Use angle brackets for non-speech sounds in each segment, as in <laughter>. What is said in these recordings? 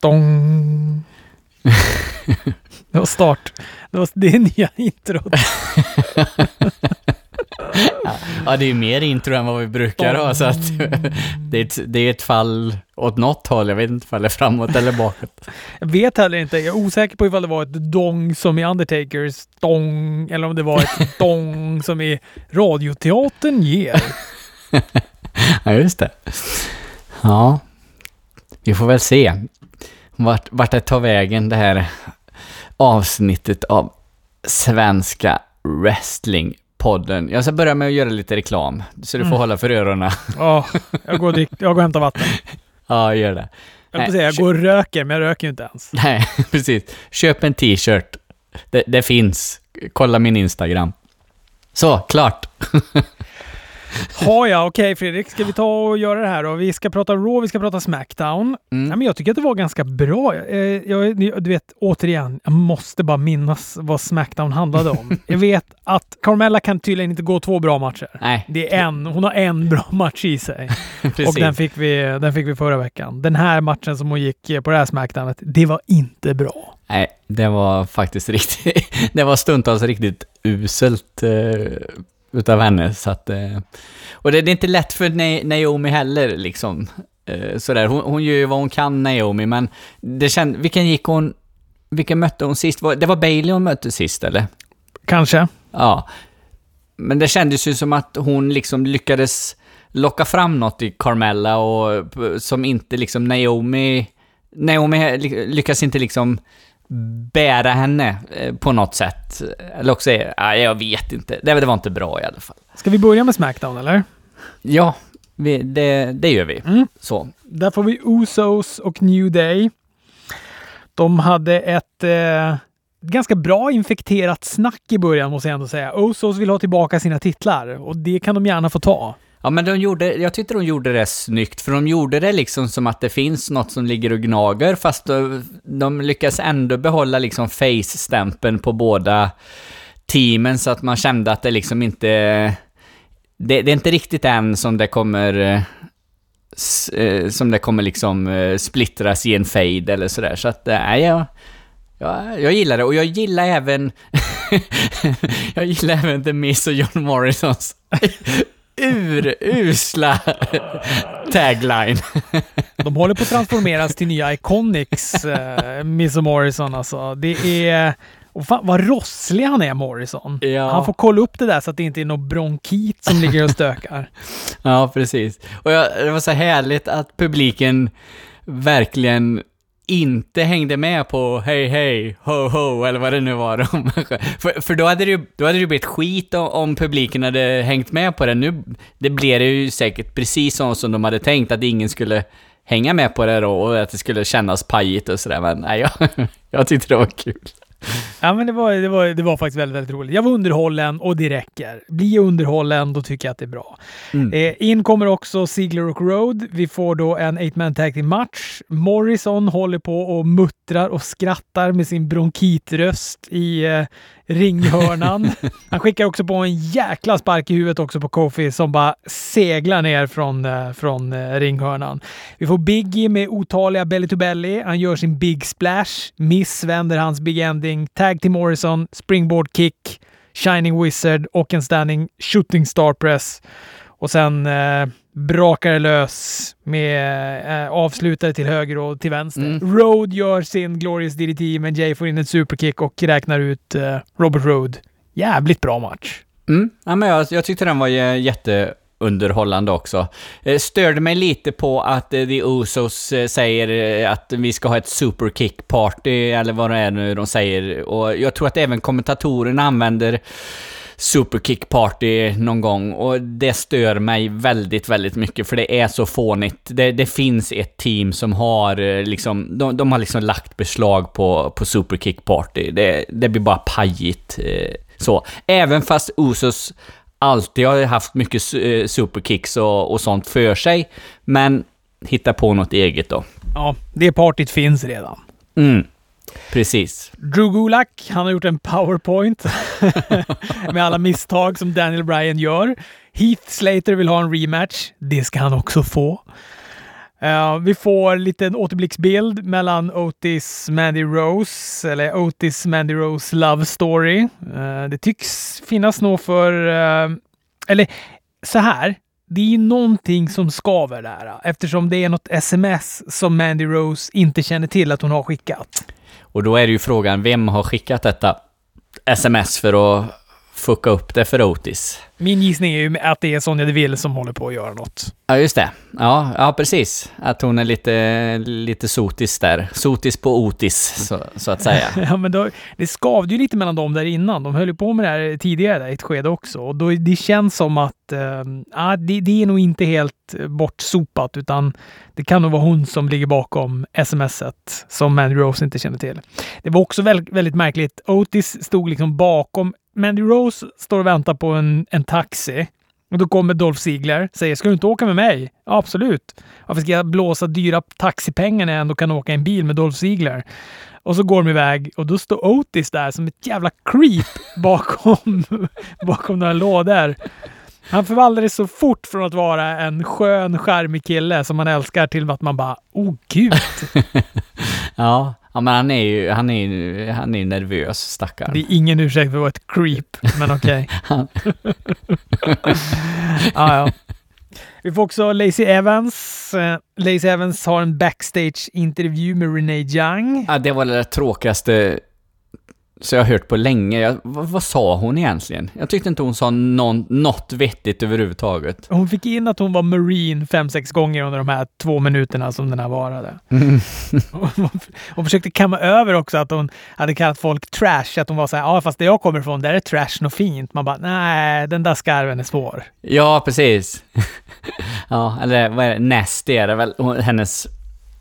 Dong. Det var start. Det, var, det är nya introt. Ja, det är mer intro än vad vi brukar ha, så att det är, ett, det är ett fall åt något håll. Jag vet inte om det är framåt eller bakåt. Jag vet heller inte. Jag är osäker på ifall det var ett dong som i Undertakers dong, eller om det var ett <laughs> dong som i radioteatern ger. Ja, just det. Ja, vi får väl se vart, vart det tar vägen det här avsnittet av Svenska Wrestlingpodden. Jag ska börja med att göra lite reklam, så du får Mm. hålla för öronen. Ja, jag går, drick- jag går och hämtar vatten. <laughs> Ja, gör det. Jag, Nej, säga, jag går och röker, men jag röker ju inte ens. <laughs> Nej, precis. Köp en t-shirt. Det, det finns. Kolla min Instagram. Så, klart. <laughs> <laughs> Ha ja, okej Fredrik. Ska vi ta och göra det här då? Vi ska prata Raw, vi ska prata Smackdown. Mm. Ja, men jag tycker att det var ganska bra. Eh, jag, du vet, återigen, jag måste bara minnas vad Smackdown handlade om. <laughs> jag vet att Carmella kan tydligen inte gå två bra matcher. Nej, Det är en, hon har en bra match i sig. <laughs> Och den fick, vi, den fick vi förra veckan. Den här matchen som hon gick eh, på det här Smackdownet, det var inte bra. Nej, det var faktiskt riktigt... Det var stundtals riktigt uselt eh, utav henne, så att... Eh, och det, är inte lätt för Na- Naomi heller, liksom. Eh, sådär. Hon, hon gör ju vad hon kan, Naomi, men det känd, Vilken gick hon... Vilken mötte hon sist? Det var Bailey hon mötte sist, eller? Kanske. Ja. Men det kändes ju som att hon liksom lyckades locka fram något i Carmella och som inte liksom Naomi... Naomi ly- lyckas inte liksom bära henne eh, på något sätt. Eller också, ja, jag vet inte. Det, det var inte bra i alla fall. Ska vi börja med Smackdown eller? Ja, vi, det, det gör vi. Mm. Så. Där får vi Usos och New Day. De hade ett eh, ganska bra infekterat snack i början måste jag ändå säga. Usos vill ha tillbaka sina titlar och det kan de gärna få ta. Ja, men de gjorde, jag tyckte de gjorde det snyggt, för de gjorde det liksom som att det finns något som ligger och gnager, fast de, de lyckas ändå behålla liksom face-stämpeln på båda teamen, så att man kände att det liksom inte... Det, det är inte riktigt än som det kommer... Eh, som det kommer liksom eh, splittras i en fade eller sådär, så att eh, nej, jag... Ja, jag gillar det. Och jag gillar även... <laughs> jag gillar även The Miss och John Morrisons. <laughs> urusla <laughs> tagline. De håller på att transformeras till nya Iconics, eh, Miss Morrison alltså. Det är... Och fan, vad rosslig han är, Morrison. Ja. Han får kolla upp det där så att det inte är någon bronkit som ligger och stökar. <laughs> Ja, precis. Och jag, det var så härligt att publiken verkligen inte hängde med på hej hej, ho ho, eller vad det nu var. <laughs> för, för då hade det ju då hade det ju blivit skit om, om publiken hade hängt med på det. Nu det blev det ju säkert precis så som de hade tänkt, att ingen skulle hänga med på det då och att det skulle kännas pajigt och sådär. Men nej, jag, <laughs> jag tyckte det var kul. <laughs> Ja, men det var, det, var, det var faktiskt väldigt, väldigt roligt. Jag var underhållen och det räcker. Blir jag underhållen, då tycker jag att det är bra. Mm. Eh, in kommer också Ziggler och Road. Vi får då en 8-man tag team match. Morrison håller på och muttrar och skrattar med sin bronkitröst i eh, ringhörnan. Han skickar också på en jäkla spark i huvudet också på Kofi som bara seglar ner från, eh, från eh, ringhörnan. Vi får Biggie med otaliga belly to belly. Han gör sin big splash. Miss vänder hans big ending. Tag till Morrison. Springboard kick. Shining Wizard och en standing shooting star press. Och sen eh, brakar det lös med eh, avslutare till höger och till vänster. Mm. Road gör sin Glorious DDT, men Jay får in en superkick och räknar ut eh, Robert Road. Jävligt bra match. Mm. Ja, men jag, jag tyckte den var jä- jätteunderhållande också. Eh, störde mig lite på att eh, The Usos eh, säger att vi ska ha ett superkick party eller vad det är nu de säger. Och jag tror att även kommentatorerna använder Superkick Party någon gång och det stör mig väldigt, väldigt mycket för det är så fånigt. Det, det finns ett team som har eh, liksom, de, de har liksom lagt beslag på, på Superkick Party. Det, det blir bara pajigt. Eh, så. Även fast Usos alltid har haft mycket eh, superkicks och, och sånt för sig, men hitta på något eget då. Ja, det partyt finns redan. Mm. Precis. Drew Gulak, han har gjort en powerpoint <laughs> med alla misstag som Daniel Bryan gör. Heath Slater vill ha en rematch. Det ska han också få. Uh, vi får en liten återblicksbild mellan Otis Mandy Rose, eller Otis Mandy Rose Love Story. Uh, det tycks finnas nog för, uh, eller så här, det är ju någonting som skaver där eftersom det är något sms som Mandy Rose inte känner till att hon har skickat. Och då är det ju frågan, vem har skickat detta sms för att fucka upp det för Otis? Min gissning är ju att det är Sonja Deville som håller på att göra något. Ja, just det. Ja, ja precis. Att hon är lite, lite sotis där. Sotis på otis, så, så att säga. <laughs> ja, men då, det skavde ju lite mellan dem där innan. De höll ju på med det här tidigare, där, ett skede också. Och då, det känns som att äh, det, det är nog inte helt bortsopat, utan det kan nog vara hon som ligger bakom smset som Mandy Rose inte känner till. Det var också väldigt, väldigt märkligt. Otis stod liksom bakom Mandy Rose står och väntar på en, en taxi. Och då kommer Dolph Ziegler säger “Ska du inte åka med mig?” ja, “Absolut. Varför ska jag blåsa dyra taxipengar när jag ändå kan åka i en bil med Dolph Ziegler?” Och så går de iväg och då står Otis där som ett jävla creep <laughs> bakom, bakom några lådor. Han förvandlades så fort från att vara en skön, charmig kille som man älskar till att man bara “Oh gud!” <laughs> Ja, Ja, men han är ju, han är ju, han är nervös, stackarn. Det är ingen ursäkt för att vara ett creep, men okej. <laughs> Okay. ja, ja. Vi får också Lacey Evans. Uh, Lacey Evans har en backstage-intervju med Renee Young. Ja, det var det tråkigaste så jag har hört på länge. Jag, vad, vad, sa hon egentligen? Jag tyckte inte hon sa någon, något vettigt överhuvudtaget. Hon fick in att hon var marine fem, sex gånger under de här två minuterna som den här varade. Mm. <laughs> hon, hon försökte kamma över också att hon hade kallat folk trash. Att hon var så här, ja fast det jag kommer ifrån, där är trash något fint. Man bara, nej, den där skarven är svår. Ja, precis. <laughs> ja, eller vad är det? Nasty är det väl, hennes,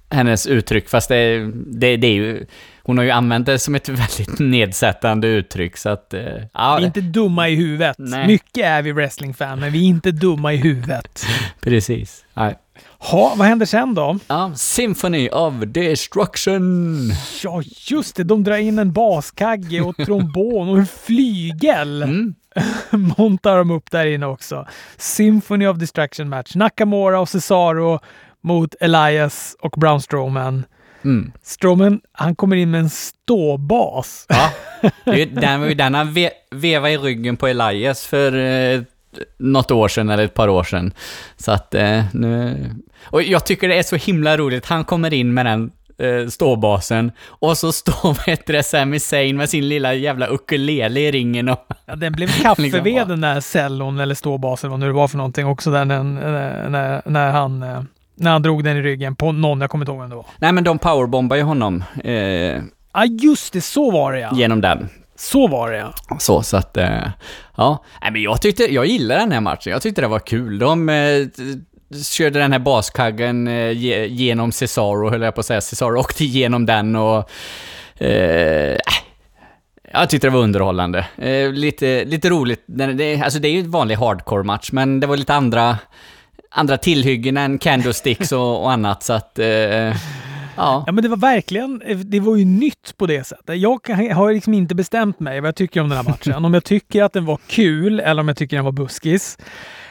hennes uttryck. Fast det, det, det är ju hon har ju använt det som ett <laughs> väldigt nedsättande uttryck, så att... Eh, ja, vi är inte dumma i huvudet. Nej. Mycket är vi wrestlingfan, men vi är inte dumma i huvudet. <laughs> Precis. Nej. Ha, vad händer sen då? Ja, Symphony of Destruction. Ja, just det. De drar in en baskagge och trombon och en flygel. <laughs> Mm. Montar de upp där inne också. Symphony of Destruction match. Nakamura och Cesaro mot Elias och Brown Strowman. Mm. Strowman, han kommer in med en ståbas. Ja, <laughs> det var ju den han ve vevade i ryggen på Elias för eh, något år sedan eller ett par år sedan. Så att eh, nu... Och jag tycker det är så himla roligt. Han kommer in med den eh, ståbasen och så <laughs> står vet du, Zayn med sin lilla jävla ukulele i ringen och... Ja, den blev <laughs> kaffeved liksom, den där cellon eller ståbasen, vad nu det var för någonting också, där när, när, när han eh, när han drog den i ryggen på någon, jag kommer inte ihåg vem det var. Nej men de powerbombar ju honom. Eh, ja ah, just det, så var det ja. Genom den. Så var det ja. Så, så att, eh, ja. Nej men jag tyckte, jag gillade den här matchen. Jag tyckte det var kul. De eh, körde den här baskaggen eh, genom Cesaro, höll jag på att säga. Cesaro åkte igenom den och... Eh, jag tyckte det var underhållande. Eh, lite, lite roligt. Det, alltså det är ju en vanlig hardcore-match, men det var lite andra andra tillhyggen än candlesticks och, och annat, så att... Eh, ja. ja, men det var verkligen, det var ju nytt på det sättet. Jag har liksom inte bestämt mig vad jag tycker om den här matchen. om jag tycker att den var kul eller om jag tycker den var buskis.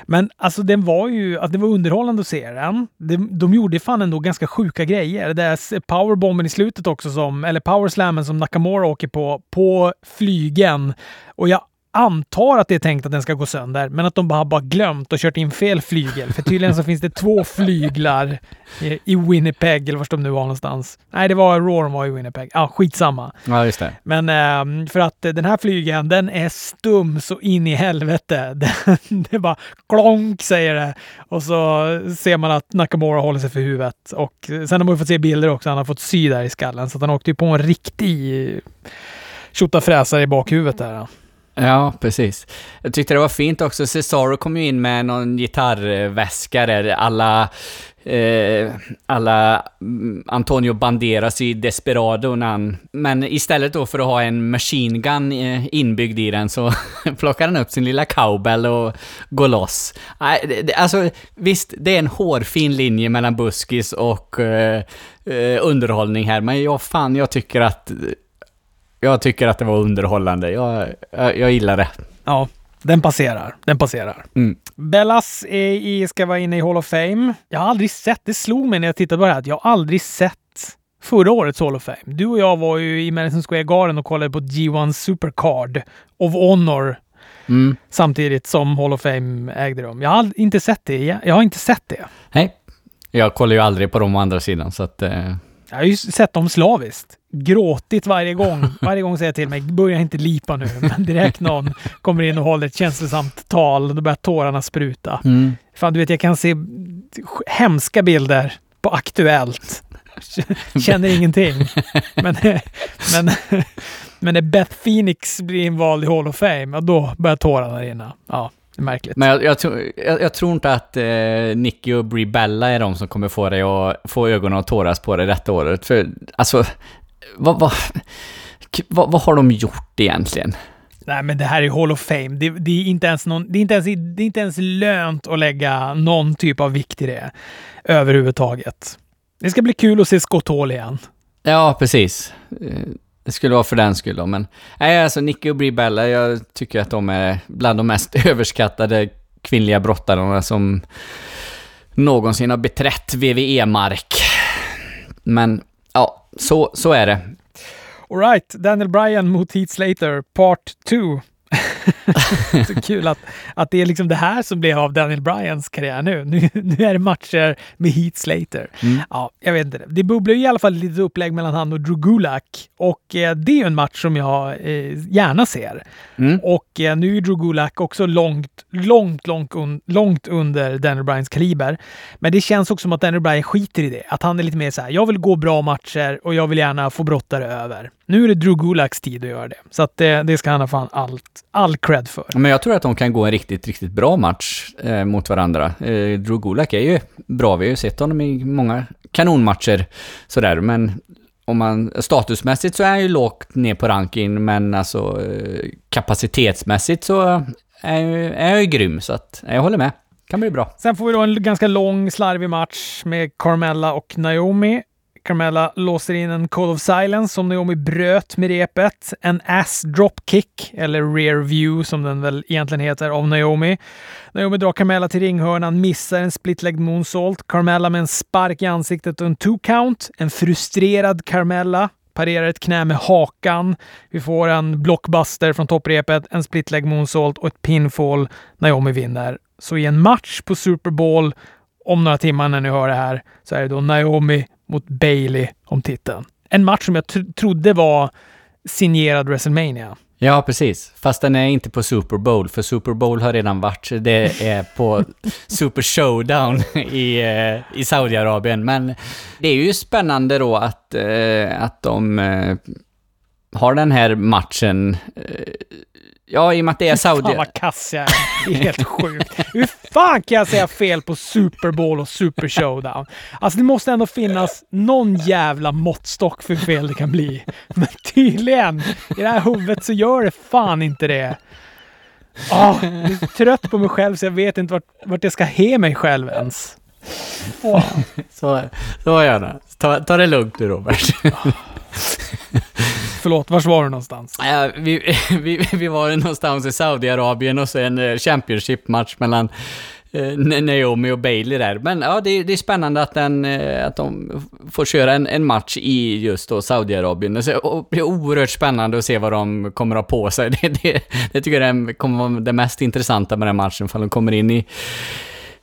Men alltså den var ju, att det var underhållande att se den. De, de gjorde fan ändå ganska sjuka grejer. Det är powerbomben i slutet också som, eller powerslammen som Nakamura åker på, på flygen. Och jag antar att det är tänkt att den ska gå sönder, men att de bara bara glömt och kört in fel flygel. För tydligen så finns det två flyglar i Winnipeg, eller var de nu var någonstans. Nej, det var Raw var i Winnipeg. Ja, ah, skitsamma. Ja, just det. Men eh, för att den här flygeln, den är stum så in i helvete. <laughs> Den, det bara klonk säger det. Och så ser man att Nakamura håller sig för huvudet. Och sen har man ju fått se bilder också. Han har fått sy där i skallen, så han åkte ju på en riktig tjotafräsare i bakhuvudet där. Ja, precis. Jag tyckte det var fint också. Cesaro kom ju in med någon gitarrväska där alla eh, alla mm, Antonio Banderas i Desperado när han, men istället då för att ha en machine gun eh, inbyggd i den så <laughs> plockar han upp sin lilla cowbell och går loss. Alltså visst, det är en hårfin linje mellan buskis och eh, eh underhållning här, men jag fan, jag tycker att jag tycker att det var underhållande. Jag, jag, jag gillar det. Ja, Den passerar. Den passerar. Mm. Bellas är i, ska vara inne i Hall of Fame. Jag har aldrig sett, det slog mig när jag tittade på det här, att jag har aldrig sett förra årets Hall of Fame. Du och jag var ju i Madison Square Garden och kollade på G1 Supercard of Honor Mm. samtidigt som Hall of Fame ägde rum. Jag har inte sett det. Jag, jag har inte sett det. Nej. Jag kollar ju aldrig på dem å andra sidan, så att... Eh, Jag har ju sett dem slaviskt. Gråtit varje gång. <laughs> Varje gång säger jag till mig, börja inte lipa nu. Men direkt någon kommer in och håller ett känslosamt tal, då börjar tårarna spruta. mm. Fan, du vet, jag kan se hemska bilder på Aktuellt. <laughs> Känner ingenting. Men, <laughs> men, men när Beth Phoenix blir invald i Hall of Fame, då börjar tårarna rinna. Ja, märkligt. Men jag, jag, tror- jag, jag tror inte att eh, Nicky och Brie Bella är de som kommer få dig att få ögonen att tåras på dig detta året. För alltså, vad, vad, vad, vad har de gjort egentligen? Nej, men det här är Hall of Fame. Det, det, är inte ens någon, det, är inte ens, det är inte ens lönt att lägga någon typ av vikt i det överhuvudtaget. Det ska bli kul att se Scott Hall igen. Ja, precis. Det skulle vara för den skull då, men... Nej, alltså Nicky och Brie Bella, jag tycker att de är bland de mest <laughs> överskattade kvinnliga brottarna som någonsin har beträtt VVE-mark. Men, ja, så, så är det. Alright, Daniel Bryan mot Heath Slater, part 2. <laughs> <laughs> så kul att, att det är liksom det här som blev av Daniel Bryans karriär nu. Nu, nu är det matcher med Heath Slater. Mm. Ja, jag vet inte. Det bubblar ju i alla fall ett litet upplägg mellan han och Drew Gulak. Och eh, det är ju en match som jag eh, gärna ser. Mm. Och eh, nu är Drew Gulak också långt, långt, långt, un, långt under Daniel Bryans kaliber. Men det känns också som att Daniel Bryan skiter i det. Att han är lite mer så här, jag vill gå bra matcher och jag vill gärna få brottare över. Nu är det Drew Gulaks tid att göra det. Så att det, det ska han ha fan allt, all cred för. Men jag tror att de kan gå en riktigt, riktigt bra match eh, mot varandra. Eh, Drew Gulak är ju bra, vi har ju sett honom i många kanonmatcher sådär, men om man, statusmässigt så är han ju lågt ner på ranking, men alltså eh, kapacitetsmässigt så är, är jag ju grym, så att jag håller med. Kan bli bra. Sen får vi då en ganska lång, slarvig match med Carmella och Naomi. Carmella låser in en Call of Silence som Naomi bröt med repet. En ass dropkick, eller rear view som den väl egentligen heter, av Naomi. Naomi drar Carmella till ringhörnan, missar en split-legged moonsault. Carmella med en spark i ansiktet och en two-count. En frustrerad Carmella parerar ett knä med hakan. Vi får en blockbuster från topprepet, en split-leg moonsault och ett pinfall. Naomi vinner. Så i en match på Super Bowl om några timmar när ni hör det här så är det då Naomi mot Bailey om titeln. En match som jag tr- trodde var signerad WrestleMania. Ja, precis. Fast den är inte på Super Bowl, för Super Bowl har redan varit. Det är på <laughs> Super Showdown i, eh, i Saudiarabien. Men det är ju spännande då att, eh, att de eh, har den här matchen. Ja, i och med att det är Fan Saudi... vad kass jag är. Det är helt sjukt. Hur fan kan jag säga fel på Super Bowl och Super Showdown? Alltså det måste ändå finnas någon jävla måttstock för hur fel det kan bli. Men tydligen, i det här huvudet så gör det fan inte det. Ah, jag är trött på mig själv så jag vet inte vart, vart jag ska he mig själv ens. Åh. Så, så gärna. Ta, ta det lugnt nu, Robert. <laughs> Förlåt, var var du någonstans? Ja, vi, <laughs> vi, vi var någonstans i Saudiarabien och så en eh, Championship-match mellan eh, Naomi och Bailey där. Men ja, det, är- det är spännande att, den, eh, att de får köra en, en match i just då Saudiarabien. Det blir är oerhört spännande att se vad de kommer att ha på sig. <laughs> Det, det, det tycker jag kommer vara det mest intressanta med den matchen, för de kommer in i,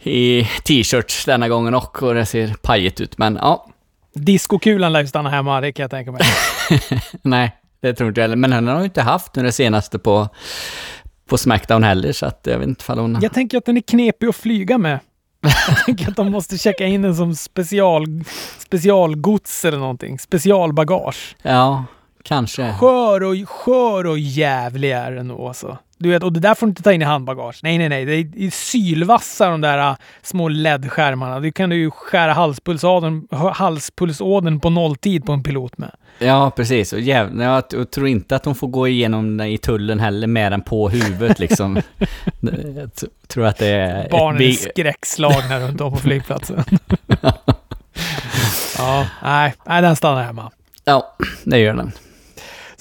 i t-shirts denna gången och, och det ser pajigt ut. Men ja, Diskokulan lär ju stanna hemma, det kan jag tänka mig. <laughs> Nej, det tror inte jag heller. Men hon har ju inte haft nu det senaste på, på Smackdown heller, så att jag vet inte ifall hon... Jag tänker att den är knepig att flyga med. Jag <laughs> tänker att de måste checka in den som special, specialgods eller någonting. Specialbagage. Ja, kanske. Skör och, skör och jävlig är den nog alltså. Du vet, och det där får du inte ta in i handbagage. Nej, nej, nej. Det är, det sylvassa de där äh, små LED-skärmarna. Du kan du ju skära halspulsådern, halspulsådern på nolltid på en pilot med. Ja, precis. Och jävlar, jag tror inte att hon får gå igenom den i tullen heller med den på huvudet liksom. <laughs> jag tror att det är... Barnen är skräckslagna runt om på <laughs> flygplatsen. <laughs> ja, nej, nej, den stannar hemma. Ja, det gör den.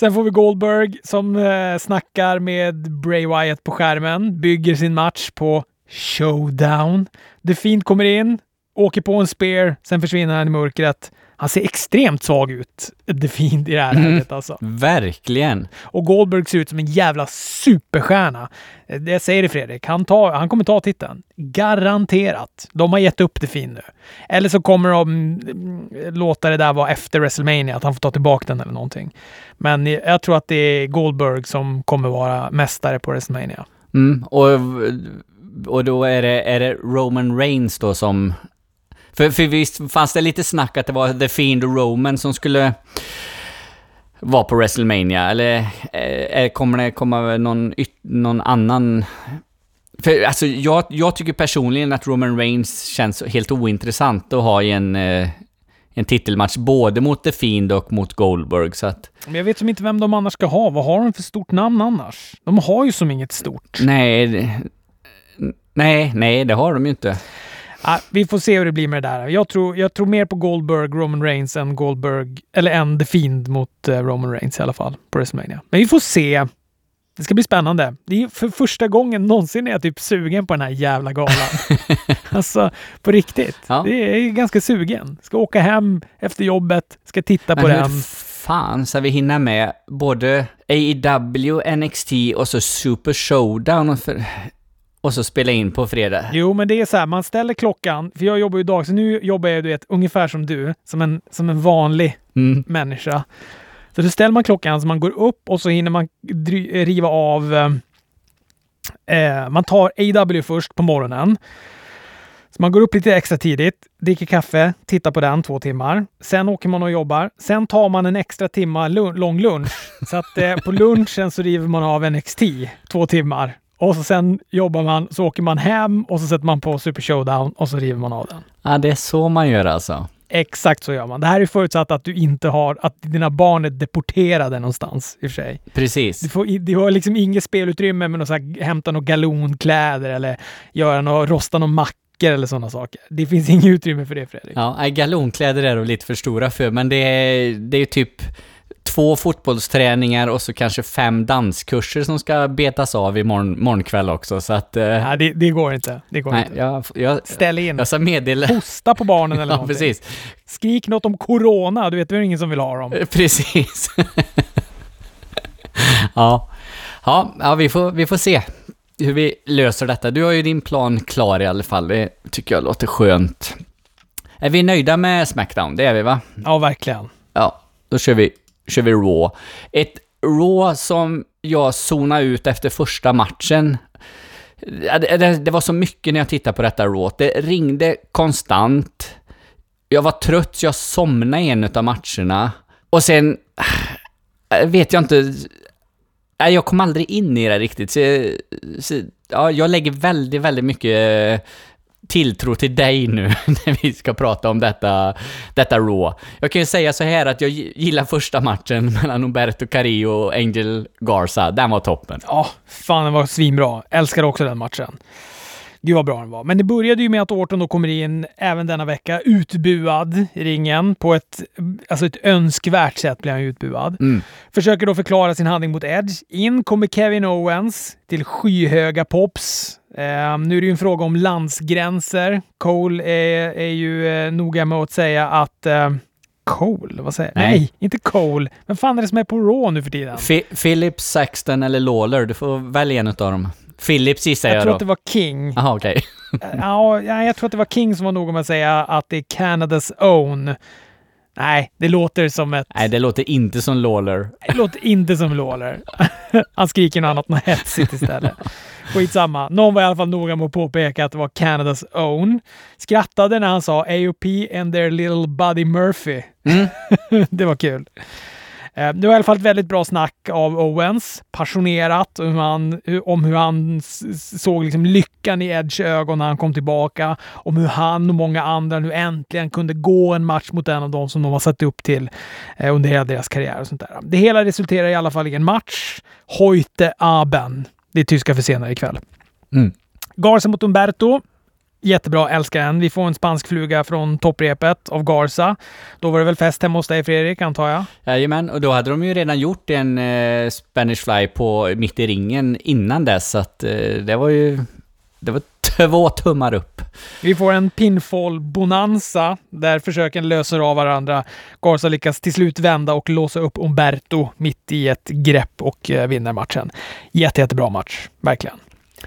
Sen får vi Goldberg som eh, snackar med Bray Wyatt på skärmen, bygger sin match på showdown. The Fiend kommer in, åker på en spear, sen försvinner han i mörkret. Han ser extremt svag ut, The Fiend, i det här Mm. läget alltså. Verkligen. Och Goldberg ser ut som en jävla superstjärna. Det säger det Fredrik, han, tar, han kommer ta titeln. Garanterat. De har gett upp The Fiend nu. Eller så kommer de mm, låta det där vara efter WrestleMania, att han får ta tillbaka den eller någonting. Men jag tror att det är Goldberg som kommer vara mästare på WrestleMania. Mm, och, och då är det, är det Roman Reigns då som... För, för visst fanns det lite snack att det var The Fiend och Roman som skulle vara på WrestleMania? Eller eh, kommer det komma någon, någon annan... För alltså, jag, jag tycker personligen att Roman Reigns känns helt ointressant att ha i en, eh, en titelmatch, både mot The Fiend och mot Goldberg, så att... Men jag vet som inte vem de annars ska ha. Vad har de för stort namn annars? De har ju som inget stort. Nej, nej, nej, det har de ju inte. Ah, vi får se hur det blir med det där. Jag tror, jag tror mer på Goldberg, Roman Reigns än Goldberg, eller än The Fiend mot eh, Roman Reigns i alla fall på WrestleMania. Men vi får se. Det ska bli spännande. Det är för första gången någonsin är jag typ sugen på den här jävla galan. <laughs> alltså, på riktigt. Ja. Det är ganska sugen. Ska åka hem efter jobbet, ska titta på Men den. hur fan ska vi hinna med både AEW, NXT och så Super Showdown för, och så spela in på fredag? Jo, men det är så här, man ställer klockan, för jag jobbar ju dag, så nu jobbar jag du vet, ungefär som du, som en, som en vanlig Mm. människa. Så då ställer man klockan så man går upp och så hinner man dry- riva av... Eh, eh, man tar AW först på morgonen. Så man går upp lite extra tidigt, dricker kaffe, tittar på den två timmar. Sen åker man och jobbar. Sen tar man en extra timma lång lunch. Så att eh, på lunchen så river man av NXT två timmar. Och så sen jobbar man, så åker man hem och så sätter man på Super Showdown och så river man av den. Ja, det är så man gör alltså. Exakt så gör man. Det här är förutsatt att du inte har, att dina barn är deporterade någonstans i och för sig. Precis. Du, får, du har liksom inget spelutrymme med att här, hämta några galonkläder eller göra något, rosta några mackor eller sådana saker. Det finns <laughs> inget utrymme för det Fredrik. Ja, galonkläder är de lite för stora för, men det är, det är typ två fotbollsträningar och så kanske fem danskurser som ska betas av imorgon morgonkväll också, så att... Eh, Nej, det, det går inte. Det går nej, inte. jag, jag, Ställ in. jag ska meddela... Hosta på barnen eller <laughs> Ja, någonting. precis. Skrik något om corona. Du vet, det är ingen som vill ha dem. Eh, Precis. <laughs> ja. Ja, ja vi, får, vi får se hur vi löser detta. Du har ju din plan klar i alla fall. Det tycker jag låter skönt. Är vi nöjda med Smackdown? Det är vi va? Ja, verkligen. Ja, då kör vi, kör vi Raw. Ett Raw som jag zonade ut efter första matchen. Det, det, det var så mycket när jag tittade på detta Raw. Det ringde konstant. Jag var trött så jag somnade i en av matcherna. Och sen äh, vet jag inte... Äh, jag kom aldrig in i det riktigt. Så, så, ja, jag lägger väldigt, väldigt mycket eh, tilltro till dig nu <laughs> när vi ska prata om detta, detta Raw. Jag kan ju säga så här att jag gillar första matchen mellan Umberto Carrillo och Angel Garza. Den var toppen. Ja, fan den var svinbra. Älskar också den matchen. Gud vad bra den var. Men det började ju med att Orton då kommer in även denna vecka utbuad i ringen. På ett, alltså ett önskvärt sätt blir han utbuad. Mm. Försöker då förklara sin handling mot Edge. In kommer Kevin Owens till skyhöga pops. Eh, nu är det ju en fråga om landsgränser. Cole är, är ju eh, noga med att säga att eh, Cole? Vad säger jag? Nej. Nej, inte Cole. Vem fan är det som är på Raw nu för tiden? Fi- Phillips, Saxton eller Lawler. Du får välja en av dem. Phillips gissar jag, Jag tror då. att det var King. Jaha, okej. <laughs> Ja, ja, jag tror att det var King som var noga med att säga att det är Canadas own. Nej, det låter som ett... Nej, det låter inte som Lawler. Det låter inte som Lawler. <laughs> Han skriker något annat, något hetsigt istället. Skitsamma. Någon var i alla fall noga med att påpeka att det var Canadas own. Skrattade när han sa AOP and their little buddy Murphy. Mm. <laughs> det var kul. Eh, Det var i alla fall ett väldigt bra snack av Owens. Passionerat om hur han, om hur han såg liksom lyckan i Edge ögon när han kom tillbaka. Om hur han och många andra nu äntligen kunde gå en match mot en av dem som de har satt upp till eh, under hela deras karriär. och sånt där. Det hela resulterar i alla fall i en match. Heute Abend. Det är tyska för senare ikväll. Mm. Garza mot Umberto. Jättebra, älskar den. Vi får en spansk fluga från topprepet av Garza. Då var det väl fest hemma hos dig Fredrik, antar jag? Jajamän, och då hade de ju redan gjort en eh, Spanish Fly på mitt i ringen innan dess, så att eh, det var ju... Det var <laughs> två tummar upp. Vi får en pinfall-bonanza där försöken löser av varandra. Garza lyckas till slut vända och låsa upp Umberto mitt i ett grepp och eh, vinner matchen. Jätte, jättebra match, verkligen.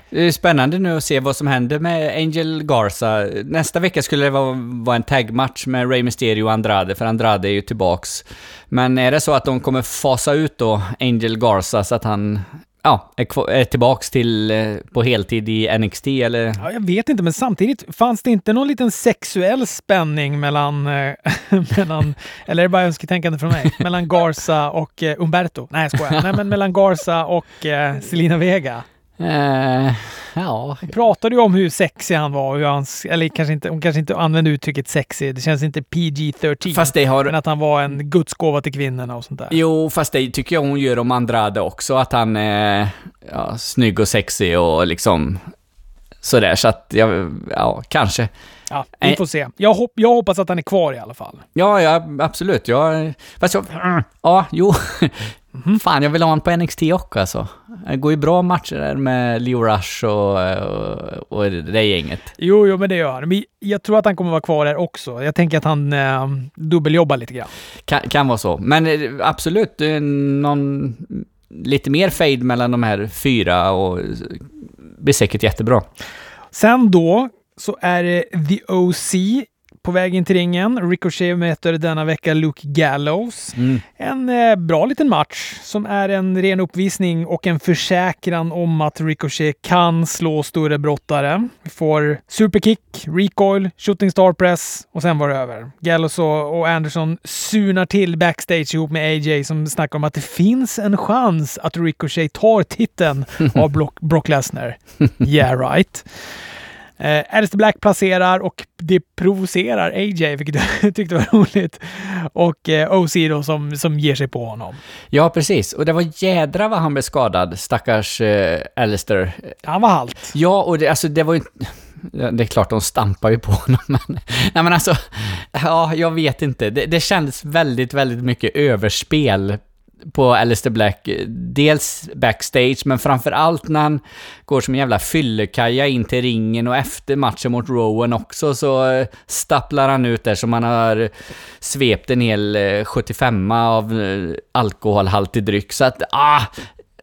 Det är spännande nu att se vad som händer med Angel Garza. Nästa vecka skulle det vara, vara en taggmatch med Rey Mysterio och Andrade, för Andrade är ju tillbaks. Men är det så att de kommer fasa ut då Angel Garza så att han ja, är, är tillbaks till eh, på heltid i NXT eller? Ja, jag vet inte, men samtidigt fanns det inte någon liten sexuell spänning mellan, eh, <laughs> mellan eller är det bara önsketänkande från mig, mellan Garza och eh, Umberto? Nej, jag skojar. Nej, men mellan Garza och Selina Vega. Uh, ja. Hon pratade ju om hur sexig han var, hur han, eller kanske inte, hon kanske inte använde uttrycket sexig, det känns inte PG-13. Fast det har... Men att han var en gudsgåva till kvinnorna och sånt där. Jo, fast det tycker jag hon gör om Andrade också, att han är ja, snygg och sexig och liksom sådär, så att jag, ja, kanske. Ja, vi får se. Jag, hopp, jag hoppas att han är kvar i alla fall. Ja, ja absolut. Jag, fast jag, ja, jo. Mm. Fan, jag vill ha honom på NXT också alltså. Det går ju bra matcher där med Leo Rush och, och, och det gänget. Jo, jo, men det gör han. Men jag tror att han kommer vara kvar där också. Jag tänker att han eh, dubbeljobbar lite grann. Kan, kan vara så. Men eh, absolut, någon lite mer fade mellan de här fyra och blir säkert jättebra. Sen då så är det The OC på väg in till ringen. Ricochet möter denna vecka Luke Gallows. Mm. En eh, bra liten match som är en ren uppvisning och en försäkran om att Ricochet kan slå större brottare. Vi får superkick, recoil, shooting star press och sen var det över. Gallows och, och Anderson surnar till backstage ihop med AJ som snackar om att det finns en chans att Ricochet tar titeln <laughs> av Brock, Brock Lesnar. <laughs> yeah right. Eh, Alistair Black placerar och det provocerar AJ, vilket <laughs> jag tyckte var roligt. Och eh, OC då som, som ger sig på honom. Ja, precis. Och det var jädra vad han blev skadad, stackars eh, Alistair. Han var halt. Ja, och det, alltså, det var ju... Det är klart, de stampar ju på honom, <laughs> men... Nej, men alltså... Ja, jag vet inte. Det, det kändes väldigt, väldigt mycket överspel på Alistair Black. Dels backstage, men framför allt när han går som en jävla fyllekaja in till ringen och efter matchen mot Rowan också så eh, stapplar han ut där som han har svept en hel 75 eh, av eh, alkoholhaltig dryck. Så att, ah!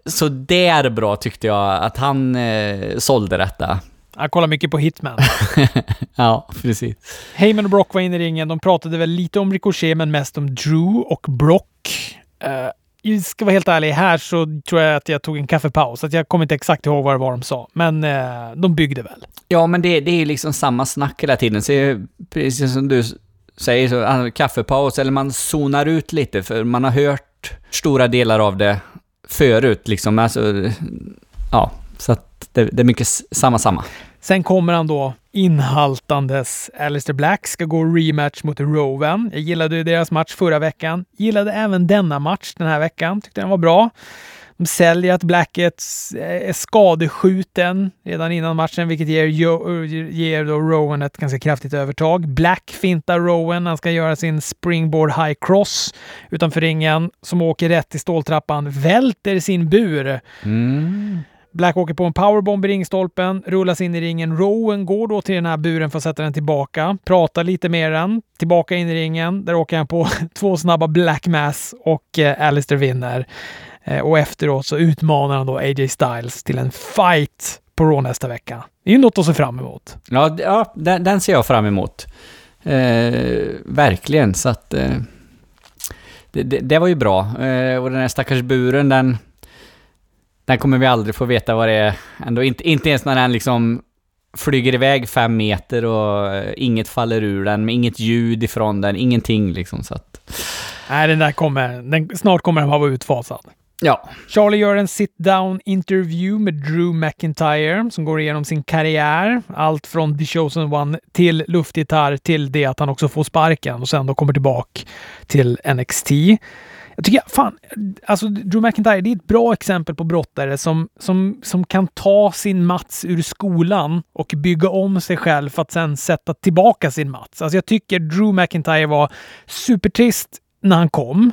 Så där bra tyckte jag att han eh, sålde detta. Jag kollar mycket på Hitman. <laughs> ja, precis. Heyman och Brock var inne i ringen. De pratade väl lite om Ricochet, men mest om Drew och Brock. Uh, ska vara helt ärlig, här så tror jag att jag tog en kaffepaus. Att jag kommer inte exakt ihåg vad det var de sa, men eh, de byggde väl. Ja, men det, det är liksom samma snack hela tiden. Så eh, precis som du säger, så, alltså, kaffepaus, eller man zonar ut lite, för man har hört stora delar av det förut. Liksom. Alltså, ja, så att det, det är mycket samma, samma. Sen kommer han då inhaltandes. Alistair Black ska gå rematch mot Rowan. Jag gillade ju deras match förra veckan. Gillade även denna match den här veckan. Tyckte den var bra. De säljer att Black är skadeskjuten redan innan matchen, vilket ger, ger då Rowan ett ganska kraftigt övertag. Black fintar Rowan. Han ska göra sin springboard high cross utanför ringen, som åker rätt i ståltrappan, välter sin bur. Mm. Black åker på en powerbomb i ringstolpen, rullas in i ringen. Rowan går då till den här buren för att sätta den tillbaka, pratar lite med den, tillbaka in i ringen. Där åker han på <laughs> två snabba Black Mass och eh, Alistair vinner. Eh, och efteråt så utmanar han då AJ Styles till en fight på Raw nästa vecka. Det är ju något att se fram emot. Ja, ja den, den ser jag fram emot. Eh, verkligen, så att... Eh, det, det, det, var ju bra. Eh, och den här stackars buren, den den kommer vi aldrig få veta vad det är. Ändå inte, inte ens när den liksom flyger iväg fem meter och eh, inget faller ur den, med inget ljud ifrån den, ingenting liksom så att... Nej, den där kommer... Den, snart kommer den vara utfasad. Ja. Charlie gör en sit-down interview med Drew McIntyre som går igenom sin karriär. Allt från The Chosen One till luftgitarr till det att han också får sparken och sen då kommer tillbaka till NXT. Jag tycker, fan, alltså Drew McIntyre, det är ett bra exempel på brottare som, som, som kan ta sin Mats ur skolan och bygga om sig själv för att sen sätta tillbaka sin Mats. Alltså jag tycker Drew McIntyre var supertrist när han kom.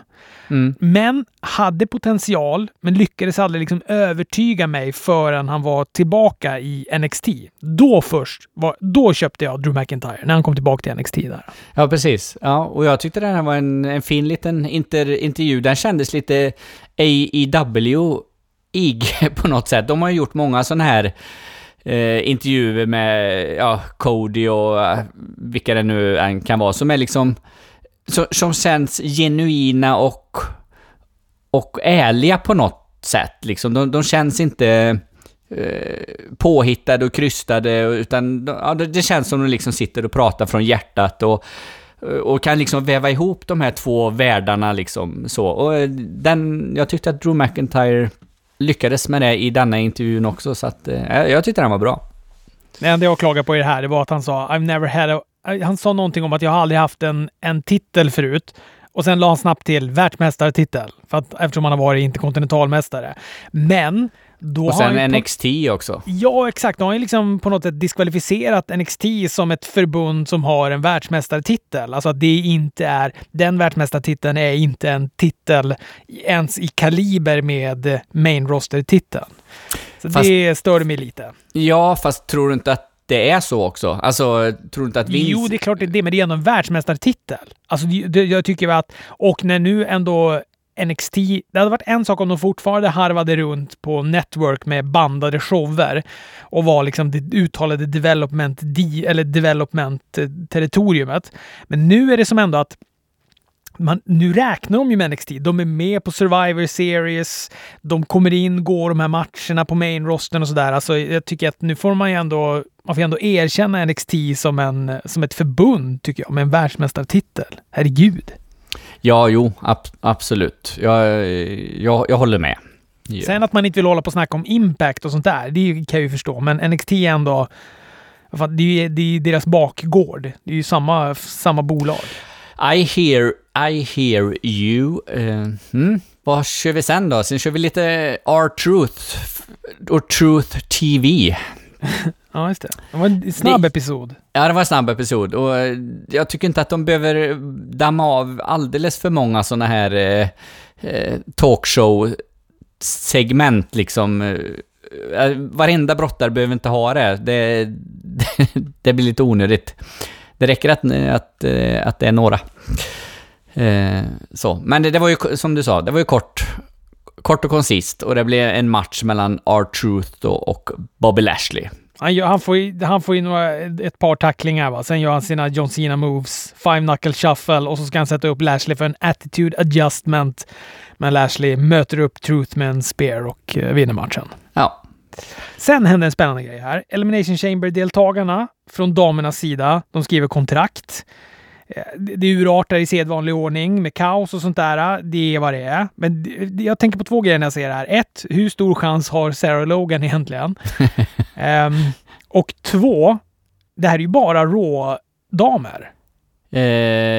Mm. Men hade potential, men lyckades aldrig liksom övertyga mig förrän han var tillbaka i NXT. Då först, var, då köpte jag Drew McIntyre, när han kom tillbaka till NXT där. Ja, precis. Ja, och jag tyckte det här var en, en fin liten inter, intervju. Den kändes lite AEW-ig <laughs> på något sätt. De har ju gjort många sådana här eh, intervjuer med ja, Cody och eh, vilka det nu än kan vara, som är liksom som, som känns genuina och, och ärliga på något sätt. Liksom. De, de känns inte eh, påhittade och krystade, utan ja, det, känns som de liksom sitter och pratar från hjärtat och, och kan liksom väva ihop de här två världarna liksom så. Och eh, den, jag tyckte att Drew McIntyre lyckades med det i denna intervjun också, så att eh, jag tyckte den var bra. Det enda jag klagade på i det här, det var att han sa I've never had a... Han sa någonting om att jag aldrig haft en, en titel förut. Och sen la han snabbt till världsmästartitel. För att, eftersom han har varit interkontinentalmästare. Men då Och har sen ju NXT också. Ja, exakt. Då har han ju liksom på något sätt diskvalificerat NXT som ett förbund som har en världsmästartitel. Alltså att det inte är... Den världsmästartiteln är inte en titel ens i kaliber med main roster-titeln. Så Fast- det störde mig lite. Ja, fast tror du inte att det är så också? Alltså, tror inte att Vince... Jo, det är klart det är det, men det är ändå en världsmästartitel. Alltså, det, jag tycker att... Och när nu ändå NXT... Det hade varit en sak om de fortfarande harvade runt på network med bandade shower och var liksom det uttalade development, eller development-territoriumet. Men nu är det som ändå att man, nu räknar de ju med NXT. De är med på Survivor Series. De kommer in, går de här matcherna på main rosten och sådär. Alltså, jag tycker att nu får man ju ändå, man får ju ändå erkänna NXT som, en, som ett förbund, tycker jag, med en världsmästartitel. Herregud. Ja, jo, ab absolut. Jag, jag, jag håller med. Ja. Sen att man inte vill hålla på och snacka om impact och sånt där, det kan jag ju förstå. Men NXT är ändå... Det är ju deras bakgård. Det är ju samma, samma bolag. I hear, I hear you. Mm. Vad kör vi sen då? Sen kör vi lite R-Truth och Truth TV. <laughs> Ja, just det. Det var en snabb Det- episod. Ja, det var en snabb episod och eh, jag tycker inte att de behöver damma av alldeles för många sådana här eh, eh, talkshow-segment liksom. Varenda brottare behöver inte ha det. Det, <laughs> det blir lite onödigt. Det räcker att, att, att det är några. Eh, så. Men det, det var ju som du sa, det var ju kort, kort och koncist och det blev en match mellan R-Truth och Bobby Lashley. Han, gör, han, får ju, han får några, ett par tacklingar, va? sen gör han sina John Cena moves, five knuckle shuffle och så ska han sätta upp Lashley för en attitude adjustment. Men Lashley möter upp Truth med en spear och eh, vinner matchen. Ja, Sen hände en spännande grej här. Elimination Chamber-deltagarna från damernas sida, de skriver kontrakt. Eh, Det urartar i sedvanlig ordning med kaos och sånt där. Det är vad det är. Men jag tänker på två grejer när jag ser det här. Ett, hur stor chans har Sarah Logan egentligen? <laughs> Ehm, och två, det här är ju bara Raw-damer. Eh,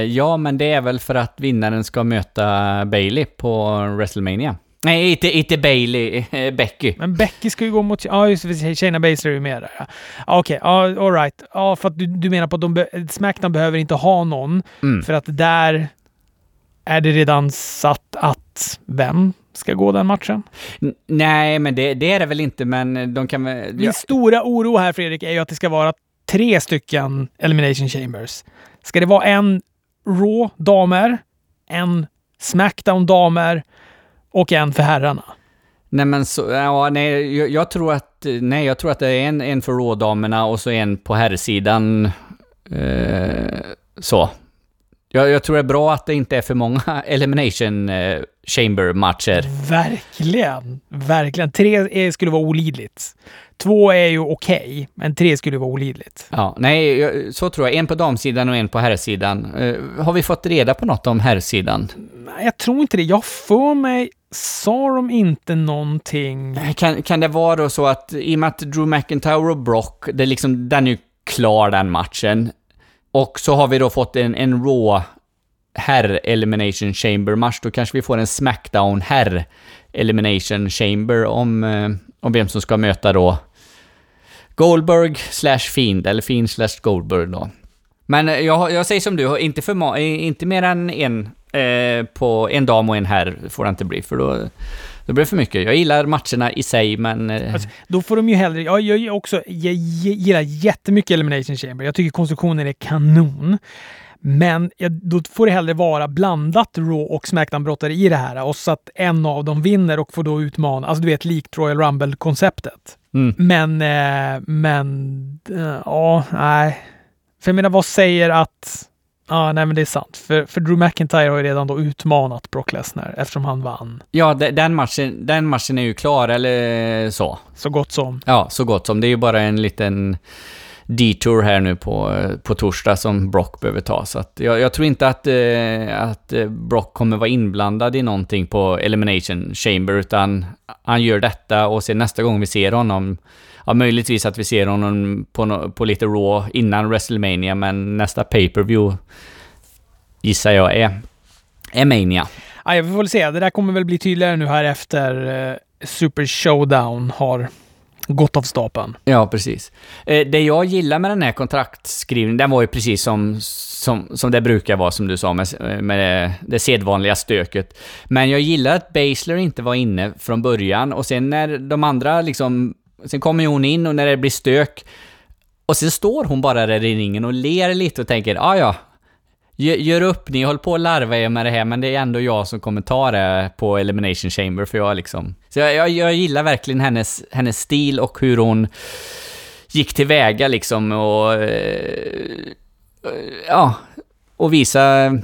ja, men det är väl för att vinnaren ska möta Bailey på WrestleMania. Nej, inte, inte Bailey, eh, Becky. Men Becky ska ju gå mot... Ja, just det. Shayna Baszler är ju med där. Ja. Ja, Okej, ja, all right. Ja, för att du, du menar på att de be, Smackdown behöver inte ha någon Mm. För att där är det redan satt att vem ska gå den matchen? N- Nej, men det, det är det väl inte, men de kan väl... Min Ja, stora oro här Fredrik är ju att det ska vara tre stycken Elimination Chambers. Ska det vara en Raw damer, en Smackdown damer och en för herrarna? nej, men så... Ja, nej, jag, jag tror att... Nej, jag tror att det är en, en för rådamerna och så en på herrsidan. Eh, så. Jag, jag tror det är bra att det inte är för många <laughs> Elimination eh, Chamber-matcher. Verkligen, verkligen. Tre är, skulle vara olidligt. Två är ju okej, men tre skulle vara olidligt. Ja, nej, så tror jag. En på damsidan och en på herrsidan. Eh, har vi fått reda på något om herrsidan? Nej, jag tror inte det. Jag får mig sa de inte någonting? Kan, kan det vara då så att i och med att Drew McIntyre och Brock, det är liksom, den är ju klar den matchen. Och så har vi då fått en, en Raw herr Elimination Chamber-match. Då kanske vi får en Smackdown herr Elimination Chamber om, eh, om vem som ska möta då Goldberg slash Fiend, eller Fiend slash Goldberg då. Men eh, jag, jag säger som du, inte, för, inte mer än en eh, på en dam och en herr får det inte bli, för då, då blir det för mycket. Jag gillar matcherna i sig, men... Eh... Alltså, då får de ju hellre... Jag, jag, också, jag gillar jättemycket Elimination Chamber. Jag tycker konstruktionen är kanon. Men då får det hellre vara blandat Raw och Smackdown-brottare i det här och så att en av dem vinner och får då utmana, alltså du vet likt Royal Rumble-konceptet. Mm. Men, eh, men, eh, ja, nej. För jag menar, vad säger att Ja, nej men det är sant. För, för Drew McIntyre har ju redan då utmanat Brock Lesnar eftersom han vann. Ja, den matchen, den matchen är ju klar, eller så. Så gott som. Ja, så gott som. Det är ju bara en liten detour här nu på, på torsdag som Brock behöver ta. Så att jag, jag tror inte att, eh, att eh, Brock kommer vara inblandad i någonting på Elimination Chamber, utan han gör detta och sen nästa gång vi ser honom, ja möjligtvis att vi ser honom på, på lite Raw innan WrestleMania, men nästa pay-per-view gissar jag är, är Mania. Ja, vi får väl se. Det där kommer väl bli tydligare nu här efter eh, Super Showdown har gått av stapeln. Ja, precis. Eh, det jag gillar med den här kontraktskrivningen, den var ju precis som, som, som det brukar vara, som du sa, med, med det, det sedvanliga stöket. Men jag gillar att Basler inte var inne från början och sen när de andra liksom... Sen kommer hon in och när det blir stök och sen står hon bara där i ringen och ler lite och tänker, ah, ja, Gör upp, ni håller på att larva er med det här, men det är ändå jag som kommer ta det på Elimination Chamber, för jag liksom... Så jag, jag, jag gillar verkligen hennes, hennes stil och hur hon gick tillväga liksom och... Eh, ja, och visa...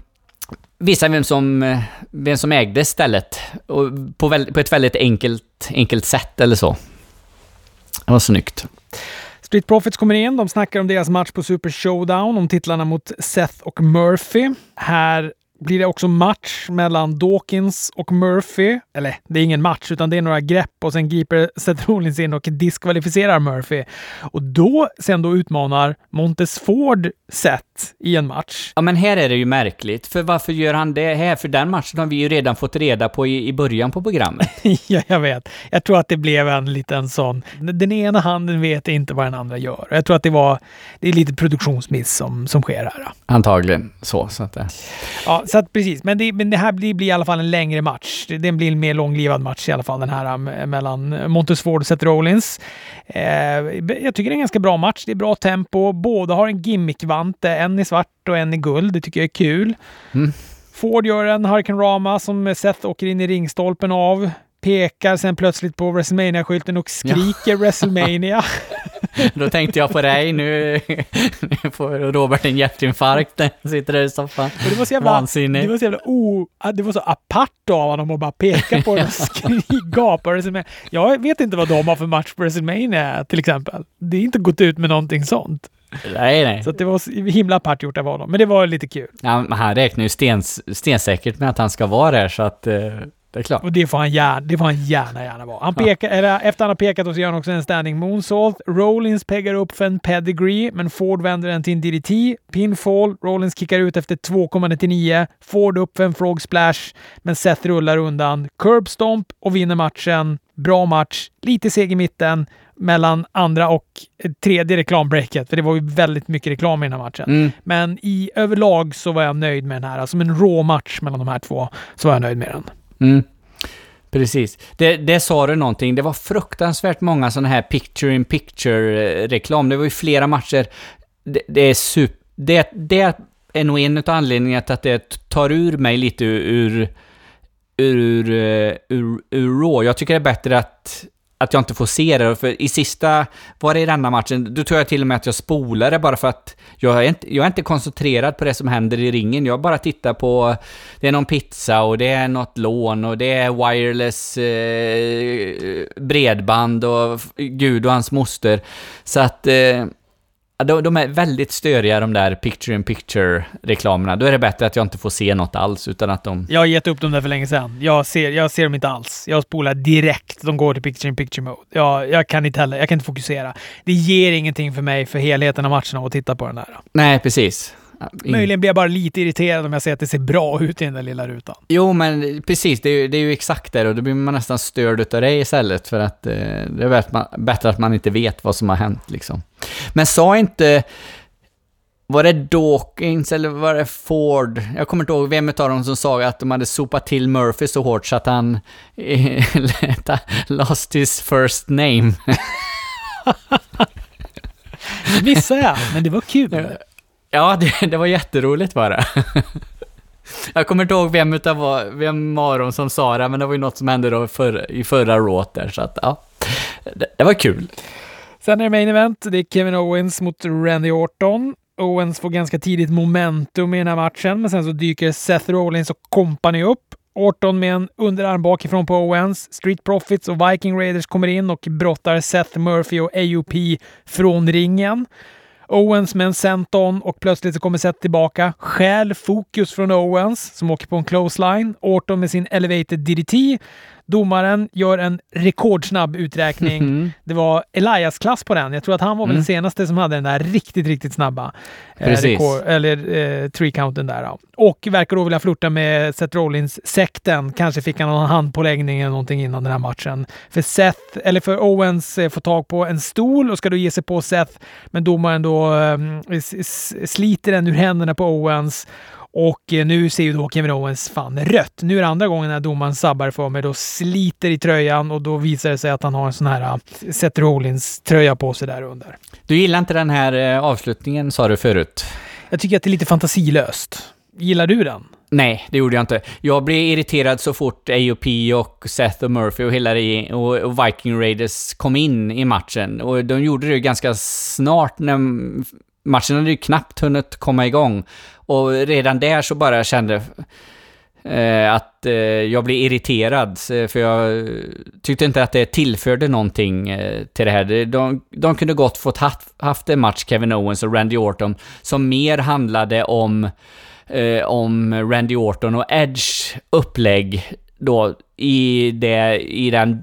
Visa vem som, vem som ägde stället. Och på, väl, på ett väldigt enkelt, enkelt sätt eller så. Det var snyggt. Street Profits kommer in. De snackar om deras match på Super Showdown, om titlarna mot Seth och Murphy. Här blir det också match mellan Dawkins och Murphy. Eller, det är ingen match, utan det är några grepp och sen griper Seth Rollins in och diskvalificerar Murphy. Och då, sen då utmanar Montes Ford Seth i en match. Ja, men här är det ju märkligt. För varför gör han det här? För den matchen har vi ju redan fått reda på i, i början på programmet. <laughs> ja, jag vet. Jag tror att det blev en liten sån... Den ena handen vet inte vad den andra gör. Jag tror att det var... Det är lite produktionsmiss som, som sker här. Antagligen så. så att det... Ja, så att precis. Men det, men det här blir, blir i alla fall en längre match. Det blir en mer långlivad match i alla fall, den här um, mellan Montesford och Seth Rollins. Eh, jag tycker det är en ganska bra match. Det är bra tempo. Båda har en gimmickvante, en i svart och en i guld. Det tycker jag är kul. Mm. Ford gör en Hurricane Rama som Seth åker in i ringstolpen av pekar sen plötsligt på WrestleMania-skylten och skriker ja. <laughs> WrestleMania. Då tänkte jag på dig nu. Nu får Robert en hjärtinfarkt när han sitter där i soffan. Och det var så jävla, Vansinnig. Det var så jävla o... Det var så apart av honom att bara peka på den och skri, <laughs> gapa WrestleMania. Jag vet inte vad de har för match på WrestleMania till exempel. Det är inte gått ut med någonting sånt. Nej, nej. Så det var himla apart gjort av honom. Men det var lite kul. Ja, han räknar ju stens, stensäkert med att han ska vara där, så att... Eh det är klart. Och det får han gärna, det får han gärna, gärna vara. Han pekar, eller, efter han har pekat så gör han också en standing moonsault. Rollins peggar upp för en pedigree, men Ford vänder den till en DDT. Pinfall. Rollins kickar ut efter 2,99. Ford upp för en frog splash, men Seth rullar undan. Curb stomp och vinner matchen. Bra match. Lite seg i mitten mellan andra och tredje reklambreaket, för det var ju väldigt mycket reklam i den här matchen. Mm. Men i överlag så var jag nöjd med den här. Alltså en rå match mellan de här två, så var jag nöjd med den. Mm. Precis. Det, det sa du någonting. Det var fruktansvärt många sådana här picture-in-picture-reklam. Det var ju flera matcher. Det, det är super... Det, det är nog en av anledningarna till att det tar ur mig lite ur, ur, eh, ur, ur, ur Raw. Jag tycker det är bättre att att jag inte får se det. För i sista, var det i denna matchen, då tror jag till och med att jag spolade bara för att jag är, inte, jag är inte koncentrerad på det som händer i ringen. Jag bara tittar på, det är någon pizza och det är något lån och det är wireless eh, bredband och Gud och hans moster. Så att eh, de, de är väldigt störiga de där picture in picture-reklamerna. Då är det bättre att jag inte får se något alls, utan att de... Jag har gett upp dem där för länge sedan. Jag ser, jag ser dem inte alls. Jag spolar direkt. De går till picture in picture mode. Jag, jag kan inte heller, jag kan inte fokusera. Det ger ingenting för mig för helheten av matcherna att titta på den där. Nej, precis. In- Möjligen blir jag bara lite irriterad om jag ser att det ser bra ut i den där lilla rutan. Jo, men precis. Det är, ju, det är ju exakt det och då blir man nästan störd utav det istället för att eh, det är bättre, man, bättre att man inte vet vad som har hänt liksom. Men sa inte... Var det Dawkins eller var det Ford? Jag kommer inte ihåg vem av dem som sa att de hade sopat till Murphy så hårt så att han eh, <laughs> lost his first name. <laughs> Det missade jag, men det var kul. Ja, det, det var jätteroligt var det. Jag kommer inte ihåg vem utav vem var de som sa det, men det var ju något som hände då för, i förra råt där, så att ja. Det, det var kul. Sen är det main event. Det är Kevin Owens mot Randy Orton. Owens får ganska tidigt momentum i den här matchen, men sen så dyker Seth Rollins och company upp. Orton med en underarm bakifrån på Owens. Street Profits och Viking Raiders kommer in och brottar Seth Murphy och AOP från ringen. Owens med en senton och plötsligt så kommer Seth tillbaka. Stjäl fokus från Owens som åker på en Close Line, Orton med sin elevated DDT. Domaren gör en rekordsnabb uträkning. Mm. Det var Elias-klass på den. Jag tror att han var väl Mm. den senaste som hade den där riktigt, riktigt snabba eh, rekord, eller eh, three-counten där. Ja. Och verkar då vilja flirta med Seth Rollins-sekten. Kanske fick han någon handpåläggning eller någonting innan den här matchen. För Seth, eller för Owens eh, får tag på en stol och ska då ge sig på Seth. Men domaren då eh, sliter den ur händerna på Owens. Och eh, nu ser ju då Kevin Owens fan rött. Nu är det andra gången när domaren sabbar för mig. Då sliter i tröjan och då visar det sig att han har en sån här eh, Seth Rollins-tröja på sig där under. Du gillar inte den här eh, avslutningen, sa du förut? Jag tycker att det är lite fantasilöst. Gillar du den? Nej, det gjorde jag inte. Jag blev irriterad så fort AOP och Seth och Murphy och hela det, och, och Viking Raiders kom in i matchen. Och de gjorde det ganska snart när matchen hade ju knappt hunnit komma igång. Och redan där så bara kände eh, att eh, jag blev irriterad. För jag tyckte inte att det tillförde någonting eh, till det här. De, de kunde gott fått haft, haft en match, Kevin Owens och Randy Orton, som mer handlade om eh, om Randy Orton och Edge upplägg då i det, i den,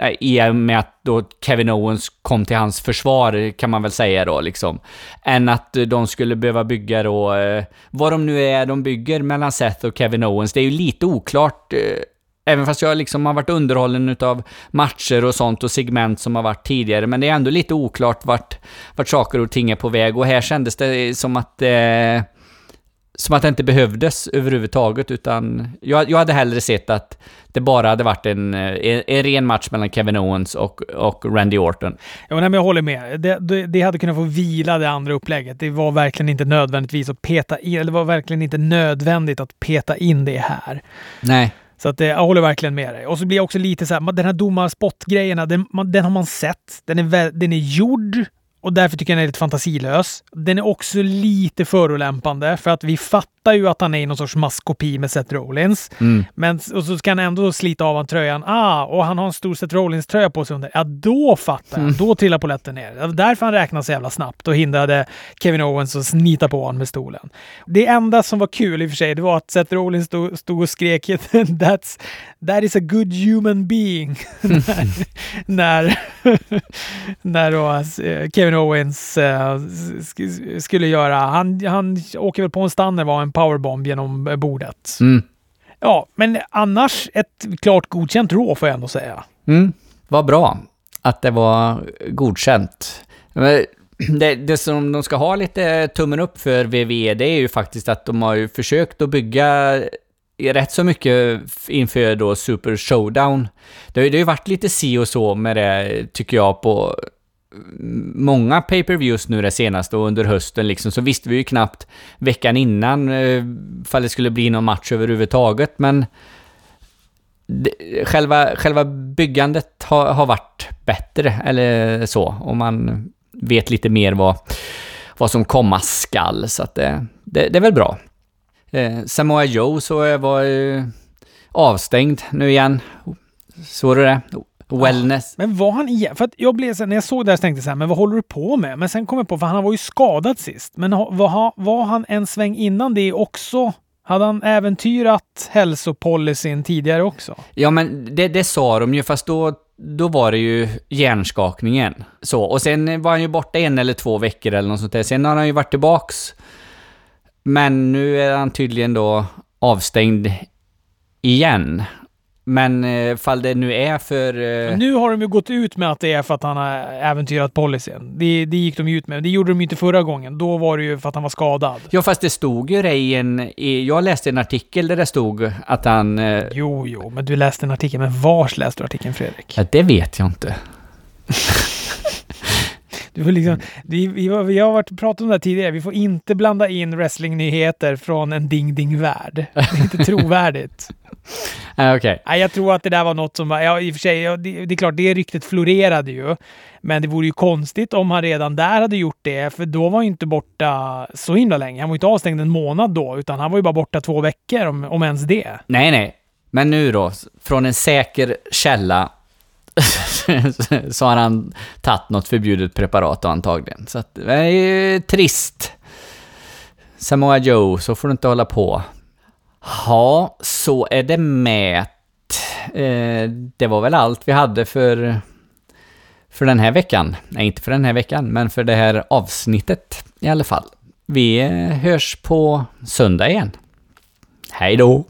äh, i och med att då Kevin Owens kom till hans försvar kan man väl säga då liksom. Än att de skulle behöva bygga då, eh, vad de nu är de bygger mellan Seth och Kevin Owens. Det är ju lite oklart eh, Även fast jag liksom har varit underhållen utav matcher och sånt och segment som har varit tidigare, men det är ändå lite oklart vart, vart saker och ting är på väg och här kändes det som att eh, som att det inte behövdes överhuvudtaget, utan jag, jag hade hellre sett att det bara hade varit en, eh, en, en ren match mellan Kevin Owens och, och Randy Orton. Ja, nej, men jag håller med. Det, det, det hade kunnat få vila det andra upplägget. Det var verkligen inte nödvändigtvis att peta in, eller det var verkligen inte nödvändigt att peta in det här. Nej. Så att, eh, jag håller verkligen med dig. Och så blir jag också lite så här, den här domarspott-grejerna, den, den har man sett. Den är, den är gjord och därför tycker jag den är lite fantasilös. Den är också lite förolämpande för att vi fattar ju att han är i någon sorts maskopi med Seth Rollins. Mm. Men och så ska han ändå slita av han tröjan. Ah, och han har en stor Seth Rollins-tröja på sig under. Ja, då fattar jag. Då trillar polletten ner. Det var därför han räknade så jävla snabbt och hindrade Kevin Owens att snita på honom med stolen. Det enda som var kul i och för sig, det var att Seth Rollins stod, stod och skrek <laughs> That's, that is a good human being. <laughs> när <laughs> när då, eh, Kevin Owens eh, sk- skulle göra, han, han åker väl på en det var en powerbomb genom eh, bordet. Mm. Ja, men annars ett klart godkänt rå får jag ändå säga. Mm. Vad bra att det var godkänt. <clears throat> Det, det som de ska ha lite tummen upp för VV, det är ju faktiskt att de har ju försökt att bygga rätt så mycket inför då Super Showdown. Det har ju det har ju varit lite si och så med det, tycker jag, på många pay-per-views nu det senaste och under hösten liksom, så visste vi ju knappt veckan innan eh, ifall det skulle bli någon match överhuvudtaget, men det, själva, själva byggandet har, har varit bättre, eller så, Och man vet lite mer vad, vad som komma skall, så att det, det, det är väl bra. Eh, Samoa Joe så var ju avstängd nu igen. Såg du det? Wellness. Men var han igen? För att jag blev så när jag såg det här så tänkte jag så här, men vad håller du på med? Men sen kom jag på, för han var ju skadad sist. Men var, var han en sväng innan det också? Hade han äventyrat hälsopolicyn tidigare också? Ja, men det, det sa de ju, fast då, då var det ju hjärnskakningen. Så, och sen var han ju borta en eller två veckor eller något sånt där. Sen har han ju varit tillbaks. Men nu är han tydligen då avstängd igen. Men eh, fall det nu är för... Eh... Nu har de ju gått ut med att det är för att han har äventyrat policyn. Det, det gick de ju ut med. Det gjorde de ju inte förra gången. Då var det ju för att han var skadad. Ja, fast det stod ju det i en... I, jag läste en artikel där det stod att han... Eh... Jo, jo, men du läste en artikel. Men vars läste du artikeln, Fredrik? Ja, det vet jag inte. <laughs> Du får liksom, vi, vi, vi har varit, pratat om det här tidigare, vi får inte blanda in wrestlingnyheter från en ding-ding-värld. Det är inte <laughs> trovärdigt. Ah, okay. Nej, jag tror att det där var något som, ja, i och för sig, ja, det, det, är klart, det ryktet florerade ju. Men det vore ju konstigt om han redan där hade gjort det, för då var han ju inte borta så himla länge. Han var ju inte avstängd en månad då, utan han var ju bara borta två veckor, om, om ens det. Nej, nej. Men nu då, från en säker källa <laughs> så har han tagit något förbjudet preparat antagligen. Så att, det är ju trist. Samoa Joe, så får du inte hålla på. Ja, så är det mät. Eh, det var väl allt vi hade för, för den här veckan. Nej, inte för den här veckan, men för det här avsnittet i alla fall. Vi eh, hörs på söndag igen. Hej då!